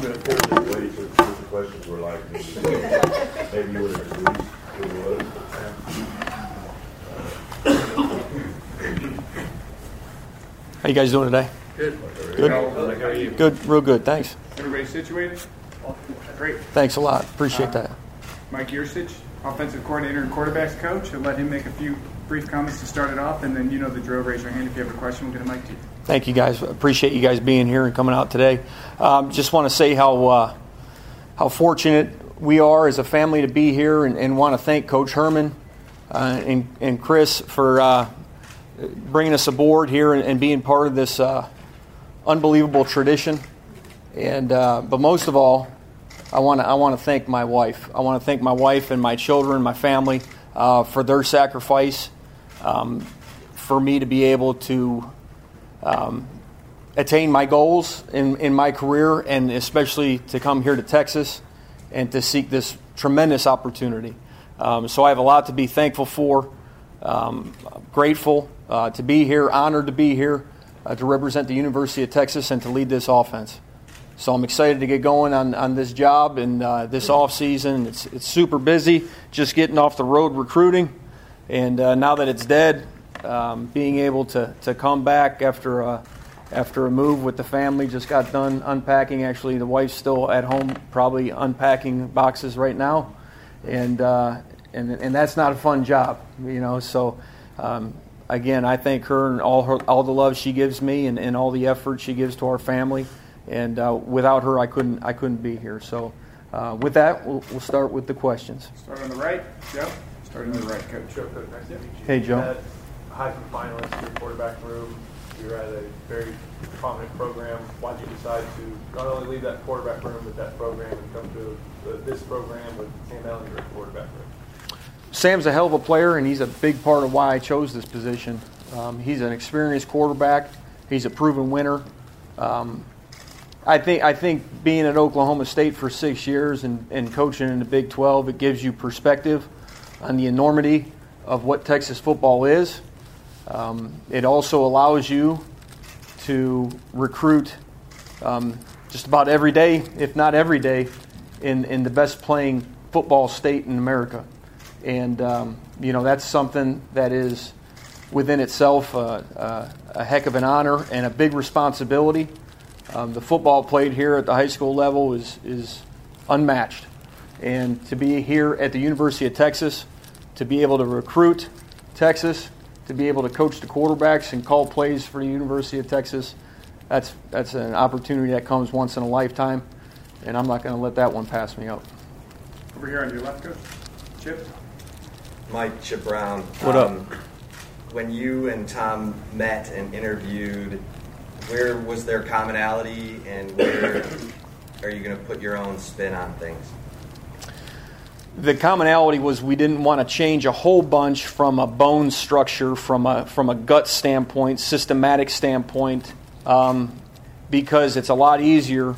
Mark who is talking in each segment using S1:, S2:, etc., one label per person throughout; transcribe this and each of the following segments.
S1: How you guys doing today?
S2: Good.
S1: Good.
S2: How are you?
S1: Good, real good. Thanks.
S2: Everybody situated? Great.
S1: Thanks a lot. Appreciate that.
S2: Uh, Mike Yurcich, offensive coordinator and quarterbacks coach. I'll let him make a few brief comments to start it off, and then you know the drill. Raise your hand if you have a question. We'll get a mic to you.
S1: Thank you guys. Appreciate you guys being here and coming out today. Um, just want to say how uh, how fortunate we are as a family to be here, and, and want to thank Coach Herman uh, and, and Chris for uh, bringing us aboard here and, and being part of this uh, unbelievable tradition. And uh, but most of all, I want to I want to thank my wife. I want to thank my wife and my children, my family, uh, for their sacrifice, um, for me to be able to um, attain my goals in, in my career, and especially to come here to Texas and to seek this tremendous opportunity. Um, so I have a lot to be thankful for. Um, grateful uh, to be here, honored to be here, uh, to represent the University of Texas and to lead this offense. So I'm excited to get going on, on this job and uh, this off season. It's, it's super busy, just getting off the road recruiting. And uh, now that it's dead, um, being able to, to come back after a, after a move with the family, just got done unpacking. Actually, the wife's still at home, probably unpacking boxes right now. And, uh, and, and that's not a fun job, you know. So, um, again, I thank her and all, her, all the love she gives me and, and all the effort she gives to our family and uh, without her, I couldn't I couldn't be here. So, uh, with that, we'll, we'll, start with the questions.
S2: Start on the right, Joe. Start on the right, Coach. Joe, Nice
S1: Hey, Joe.
S3: Heisman finalist in your quarterback room. You're at a very prominent program. Why did you decide to not only leave that quarterback room, but that program, and come to the, this program with Sam Ehlinger at quarterback room?
S1: Sam's a hell of a player, and he's a big part of why I chose this position. Um, he's an experienced quarterback. He's a proven winner. Um, I think I think being at Oklahoma State for six years and, and coaching in the Big 12, it gives you perspective on the enormity of what Texas football is. Um, it also allows you to recruit um, just about every day, if not every day, in, in the best playing football state in America. And, um, you know, that's something that is within itself uh, uh, a heck of an honor and a big responsibility. Um, the football played here at the high school level is, is unmatched. And to be here at the University of Texas, to be able to recruit Texas, to be able to coach the quarterbacks and call plays for the University of Texas, that's, that's an opportunity that comes once in a lifetime. And I'm not going to let that one pass me up.
S2: Over here on your left, Coach. Chip.
S4: Mike Chip Brown.
S1: What um, up?
S4: When you and Tom met and interviewed where was their commonality and where are you going to put your own spin on things?
S1: The commonality was we didn't want to change a whole bunch from a bone structure, from a, from a gut standpoint, systematic standpoint, um, because it's a lot easier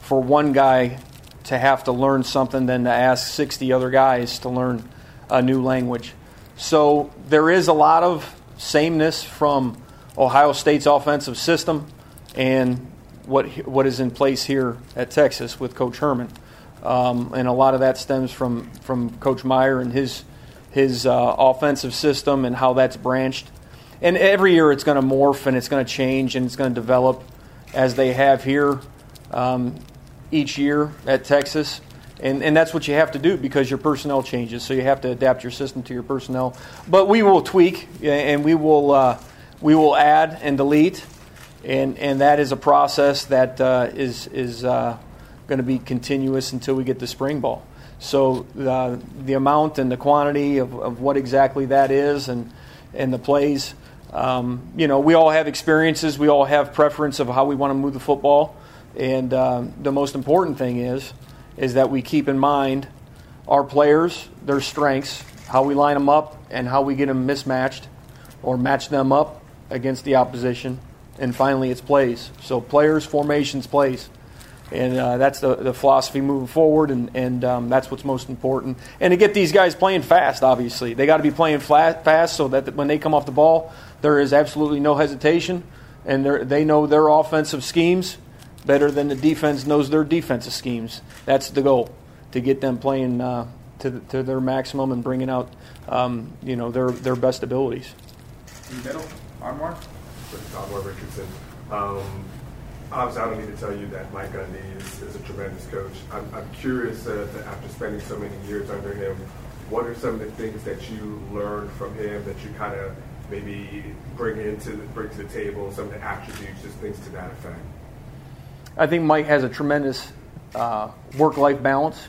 S1: for one guy to have to learn something than to ask 60 other guys to learn a new language. So there is a lot of sameness from Ohio State's offensive system and what what is in place here at Texas with Coach Herman, um, and a lot of that stems from from Coach Meyer and his his uh, offensive system and how that's branched. And every year it's going to morph and it's going to change and it's going to develop as they have here um, each year at Texas. And, and that's what you have to do because your personnel changes. So you have to adapt your system to your personnel. But we will tweak and we will uh, we will add and delete, and and that is a process that uh, is is uh, going to be continuous until we get the spring ball. So uh, the amount and the quantity of, of what exactly that is, and and the plays. Um, you know, we all have experiences. We all have preference of how we want to move the football. And um, the most important thing is, is that we keep in mind our players, their strengths, how we line them up, and how we get them mismatched or match them up against the opposition. And finally, it's plays. So players, formations, plays. And uh, that's the, the philosophy moving forward, and, and um, that's what's most important. And to get these guys playing fast, obviously. They got to be playing flat, fast so that when they come off the ball, there is absolutely no hesitation, and they know their offensive schemes better than the defense knows their defensive schemes. That's the goal, to get them playing uh, to, to their maximum and bringing out um, you know, their, their best abilities.
S2: In the middle, Anwar.
S5: Anwar Richardson. Um, obviously, I don't need to tell you that Mike Gundy is, is a tremendous coach. I'm, I'm curious uh, after spending so many years under him, what are some of the things that you learned from him that you kind of maybe bring into the, bring to the table, some of the attributes, just things to that effect?
S1: I think Mike has a tremendous uh, work-life balance,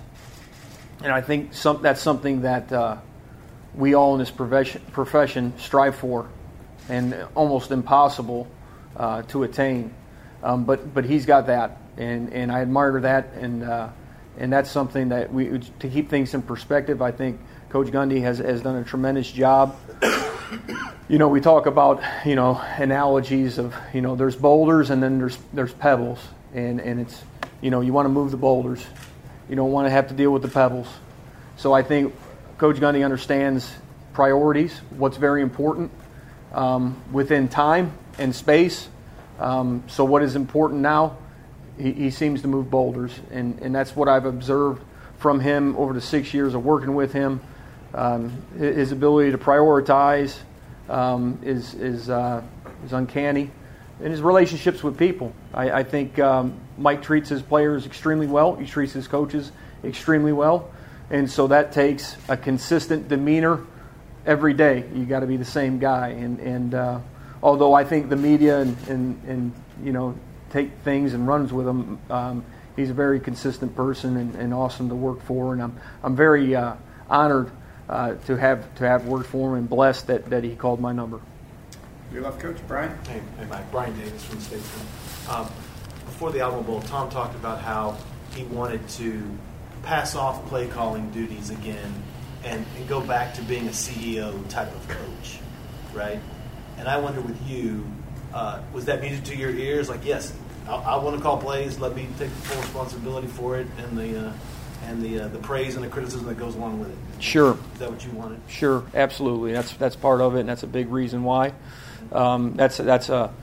S1: and I think some, that's something that uh, we all in this profession, profession strive for, and almost impossible uh, to attain. Um, but but he's got that, and, and I admire that, and uh, and that's something that we to keep things in perspective. I think Coach Gundy has has done a tremendous job. you know, we talk about you know analogies of you know there's boulders and then there's there's pebbles, and and it's you know you want to move the boulders, you don't want to have to deal with the pebbles. So I think Coach Gundy understands priorities, what's very important um, within time and space, um, so what is important now? He, he, seems to move boulders, and, and that's what I've observed from him over the six years of working with him. Um, his ability to prioritize um, is is uh, is uncanny, and his relationships with people. I, I think um, Mike treats his players extremely well. He treats his coaches extremely well, and so that takes a consistent demeanor every day. You got to be the same guy, and and uh, although I think the media and, and, and you know take things and runs with them, um, he's a very consistent person and, and, awesome to work for, and I'm I'm very uh, honored uh, to have to have worked for him and blessed that, that he called my number.
S2: Your left coach, Brian.
S6: Hey, hey Mike. Brian Davis from Statesman. Um, before the Alamo Bowl, Tom talked about how he wanted to pass off play calling duties again and, and go back to being a CEO type of coach, right? And I wonder with you, uh, was that music to your ears? Like, yes, I, I want to call plays. Let me take full responsibility for it, and the uh, and the uh, the praise and the criticism that goes along with it.
S1: Sure.
S6: Is that what you wanted?
S1: Sure, absolutely. That's that's part of it, and that's a big reason why. Um, that's that's a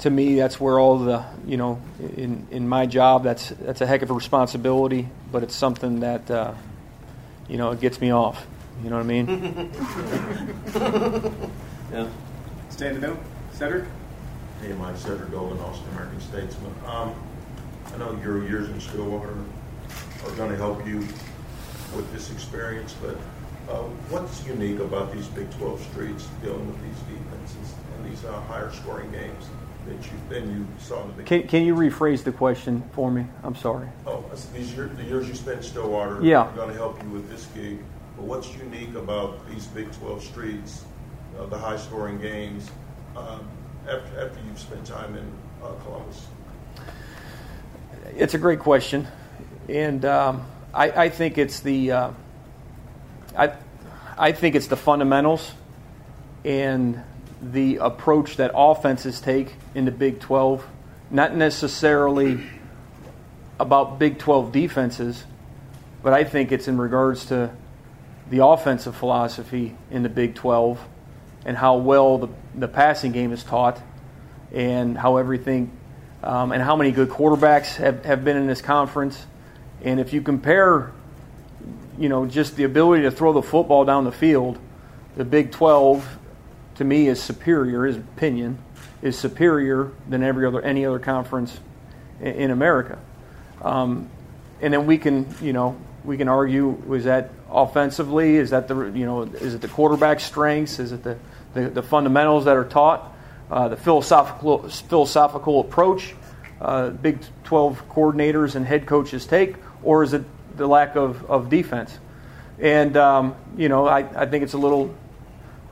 S1: to me that's where all the you know in in my job that's that's a heck of a responsibility, but it's something that uh, you know it gets me off. You know what I mean?
S6: yeah.
S2: Stay in the middle. Cedric?
S7: Hey, Mike Cedric Golden, Austin American Statesman. Um, I know your years in Stillwater are going to help you with this experience, but uh, what's unique about these Big 12 streets dealing with these defenses and these uh, higher scoring games that you than you saw in the Big
S1: can, can you rephrase the question for me? I'm sorry.
S7: Oh, these year, the years you spent in Stillwater
S1: yeah.
S7: are going to help you with this gig. But what's unique about these Big 12 streets uh, the high scoring games um, after, after you've spent time in uh, Columbus?
S1: It's a great question. And um, I, I, think it's the uh, I, I think it's the fundamentals and the approach that offenses take in the Big 12, not necessarily about Big 12 defenses, but I think it's in regards to the offensive philosophy in the Big 12 and how well the, the passing game is taught and how everything um, and how many good quarterbacks have, have been in this conference. And if you compare, you know, just the ability to throw the football down the field, the Big 12 to me is superior, his opinion is superior than every other any other conference in, in America. Um, and then we can, you know, we can argue was that offensively? Is that the you know is it the quarterback strengths? Is it the the, the fundamentals that are taught, uh, the philosophical philosophical approach uh, Big 12 coordinators and head coaches take, or is it the lack of, of defense? And um, you know, I, I think it's a little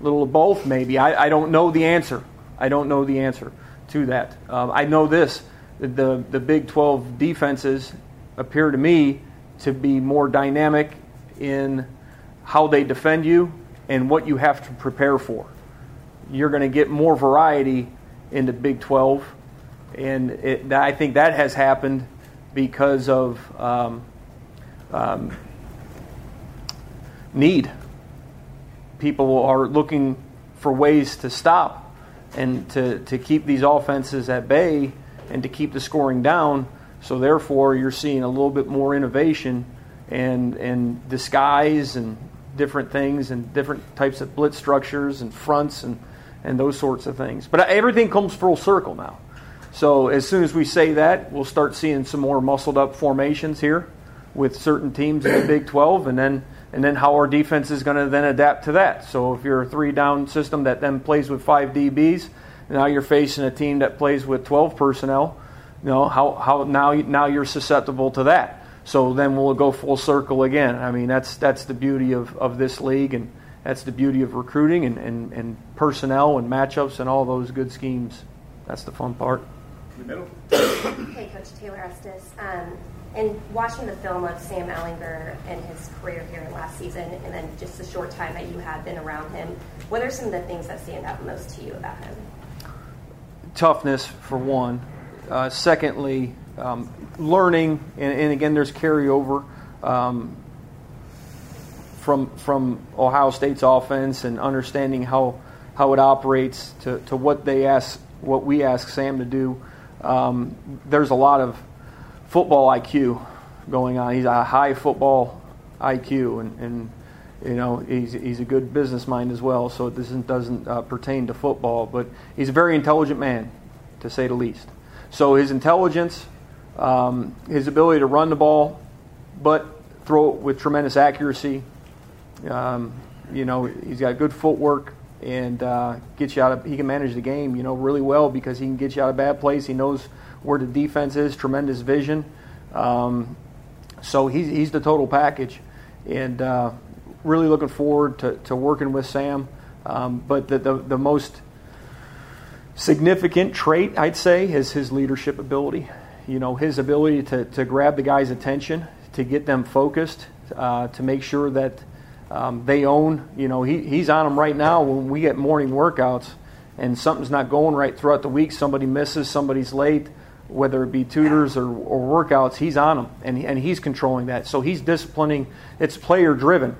S1: little of both. Maybe I, I don't know the answer. I don't know the answer to that. Um, I know this the, the Big 12 defenses appear to me to be more dynamic in how they defend you and what you have to prepare for. You're going to get more variety in the Big 12, and it, I think that has happened because of um, um, need. People are looking for ways to stop and to, to keep these offenses at bay and to keep the scoring down. So therefore, you're seeing a little bit more innovation and and disguise and different things and different types of blitz structures and fronts and and those sorts of things. But everything comes full circle now. So as soon as we say that, we'll start seeing some more muscled up formations here with certain teams in the Big 12, and then and then how our defense is going to then adapt to that. So if you're a three down system that then plays with five DBs, now you're facing a team that plays with 12 personnel. You know how how now now you're susceptible to that. So then we'll go full circle again. I mean that's that's the beauty of, of this league and that's the beauty of recruiting and, and, and personnel and matchups and all those good schemes. That's the fun part.
S8: Hey, Coach Taylor Estes. Um, and watching the film of Sam Ehlinger and his career here in last season, and then just the short time that you have been around him, what are some of the things that stand out most to you about him?
S1: Toughness, for one. Uh, secondly, um, learning, and, and, again, there's carryover um, from from Ohio State's offense and understanding how how it operates to, to what they ask, what we ask Sam to do. Um, there's a lot of football IQ going on. He's a high football IQ, and, and you know he's, he's a good business mind as well. So this doesn't uh, pertain to football, but he's a very intelligent man, to say the least. So his intelligence, um, his ability to run the ball, but throw it with tremendous accuracy. Um, you know he's got good footwork and uh, get you out of. He can manage the game, you know, really well because he can get you out of bad plays. He knows where the defense is. Tremendous vision. Um, so he's he's the total package, and uh, really looking forward to, to working with Sam. Um, but the, the the most significant trait I'd say is his leadership ability. You know, his ability to to grab the guy's attention, to get them focused, uh, to make sure that um, they own. You know, he, he's on them right now when we get morning workouts and something's not going right throughout the week. Somebody misses, somebody's late, whether it be tutors or, or workouts. He's on them and, and he's controlling that. So he's disciplining. It's player driven,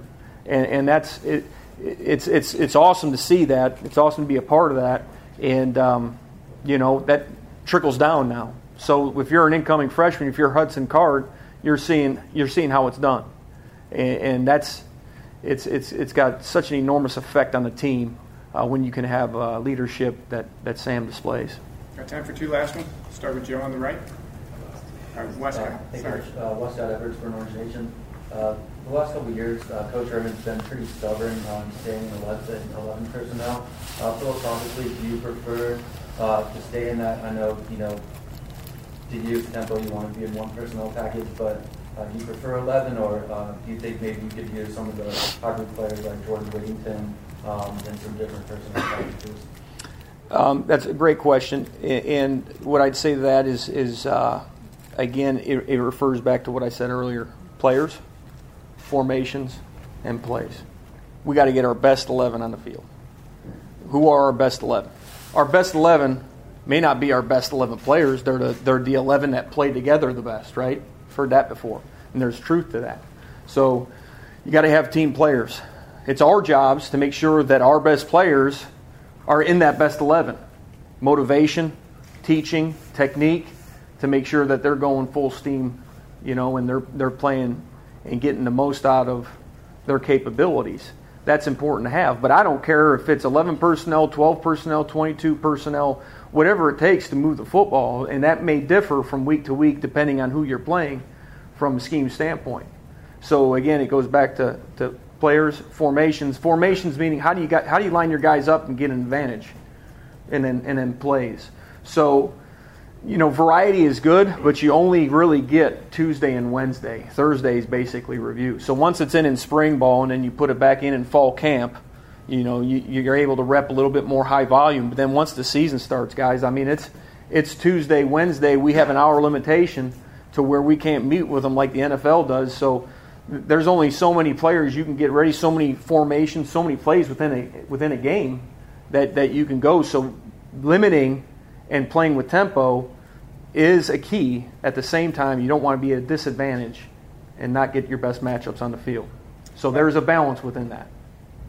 S1: and, and that's it. It's it's it's awesome to see that. It's awesome to be a part of that, and um, you know that trickles down now. So if you're an incoming freshman, if you're Hudson Card, you're seeing you're seeing how it's done, and, and that's it's, it's, it's got such an enormous effect on the team uh, when you can have uh, leadership that, that Sam displays.
S2: Got time for two last ones? Start with Joe on the right. All right, Westcott.
S9: Uh, hey, Coach. Uh, Westcott Eberts Burnt Orange Nation. Uh, the last couple of years, uh, Coach Herman's been pretty stubborn on staying 11, 11 personnel. Uh, philosophically, do you prefer uh, to stay in that? I know, you know, to use tempo, you want to be in one personnel package, but uh, do you prefer 11, or uh, do you think maybe you could use some of the hybrid players like Jordan Whittington um, and some different personnel packages?
S1: Um, that's a great question, and what I'd say to that is, is again, it, it, refers back to what I said earlier: players, formations, and plays. We got to get our best eleven on the field. Who are our best eleven? Our best eleven may not be our best eleven players. They're the they're the eleven that play together the best, right? I've heard that before, and there's truth to that. So you got to have team players. It's our jobs to make sure that our best players are in that best 11. Motivation, teaching, technique, to make sure that they're going full steam, you know, and they're, they're playing and getting the most out of their capabilities. That's important to have. But I don't care if it's 11 personnel, 12 personnel, 22 personnel, whatever it takes to move the football, and that may differ from week to week depending on who you're playing from a scheme standpoint. So again, it goes back to, to players, formations. Formations meaning how do you got, how do you line your guys up and get an advantage, and then and then plays. So you know, variety is good, but you only really get Tuesday and Wednesday. Thursday is basically review. So once it's in in spring ball and then you put it back in in fall camp, you know, you, you're able to rep a little bit more high volume. But then once the season starts, guys, I mean, it's it's Tuesday, Wednesday, we have an hour limitation to where we can't meet with them like the NFL does. So there's only so many players you can get ready, so many formations, so many plays within a within a game that, that you can go. So limiting and playing with tempo is a key. At the same time, you don't want to be at a disadvantage and not get your best matchups on the field. So there's a balance within that.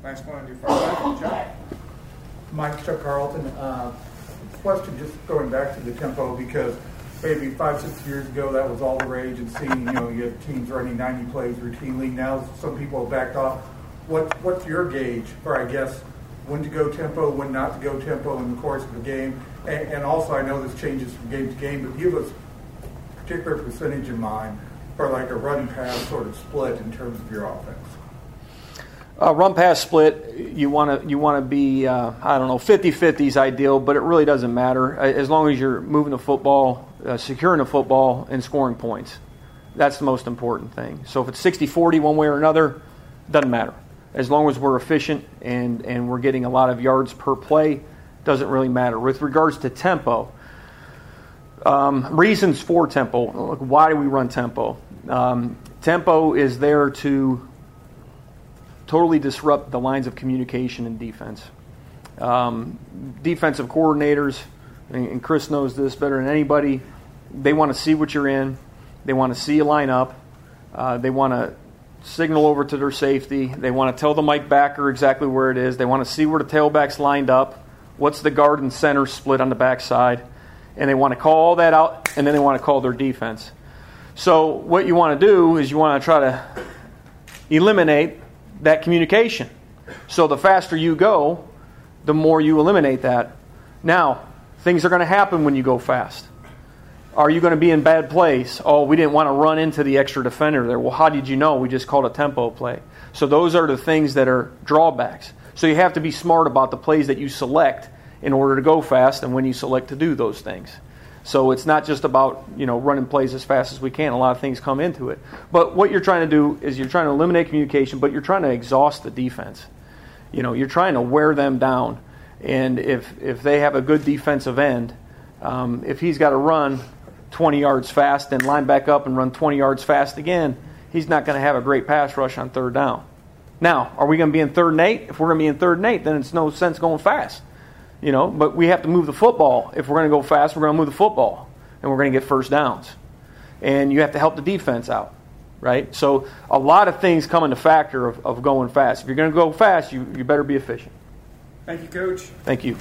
S2: Last one on your far left, Chuck.
S10: Mike Chuck Carlton. Uh, question just going back to the tempo because maybe five, six years ago that was all the rage and seeing, you know, you have teams running 90 plays routinely. Now some people have backed off. What, what's your gauge or I guess, when to go tempo, when not to go tempo in the course of the game? And, and also, I know this changes from game to game, but give us a particular percentage in mind for like a run pass sort of split in terms of your offense.
S1: Uh, run pass split, you want to you want to be uh, I don't know 50-50 is ideal, but it really doesn't matter as long as you're moving the football, uh, securing the football, and scoring points. That's the most important thing. So if it's 60-40 one way or another, doesn't matter. As long as we're efficient and and we're getting a lot of yards per play, doesn't really matter. With regards to tempo, um, reasons for tempo. Why do we run tempo? Um, tempo is there to totally disrupt the lines of communication in defense. Um, defensive coordinators, and Chris knows this better than anybody, they want to see what you're in. They want to see you line up. Uh, they want to signal over to their safety. They want to tell the Mike backer exactly where it is. They want to see where the tailback's lined up. What's the guard and center split on the backside? And they want to call all that out, and then they want to call their defense. So, what you want to do is you want to try to eliminate that communication. So the faster you go, the more you eliminate that. Now, things are going to happen when you go fast. Are you going to be in bad place? Oh, we didn't want to run into the extra defender there. Well, how did you know? We just called a tempo play. So those are the things that are drawbacks. So you have to be smart about the plays that you select in order to go fast and when you select to do those things. So it's not just about you know running plays as fast as we can. A lot of things come into it. But what you're trying to do is you're trying to eliminate communication, but you're trying to exhaust the defense. You know, you're trying to wear them down. And if if they have a good defensive end, um, if he's got to run 20 yards fast and line back up and run 20 yards fast again, he's not going to have a great pass rush on third down. Now, are we going to be in third and eight? If we're going to be in third and eight, then it's no sense going fast. You know, but we have to move the football. If we're going to go fast, we're going to move the football, and we're going to get first downs. And you have to help the defense out, right? So a lot of things come into factor of, of going fast. If you're going to go fast, you, you better be efficient.
S2: Thank you, Coach.
S1: Thank you.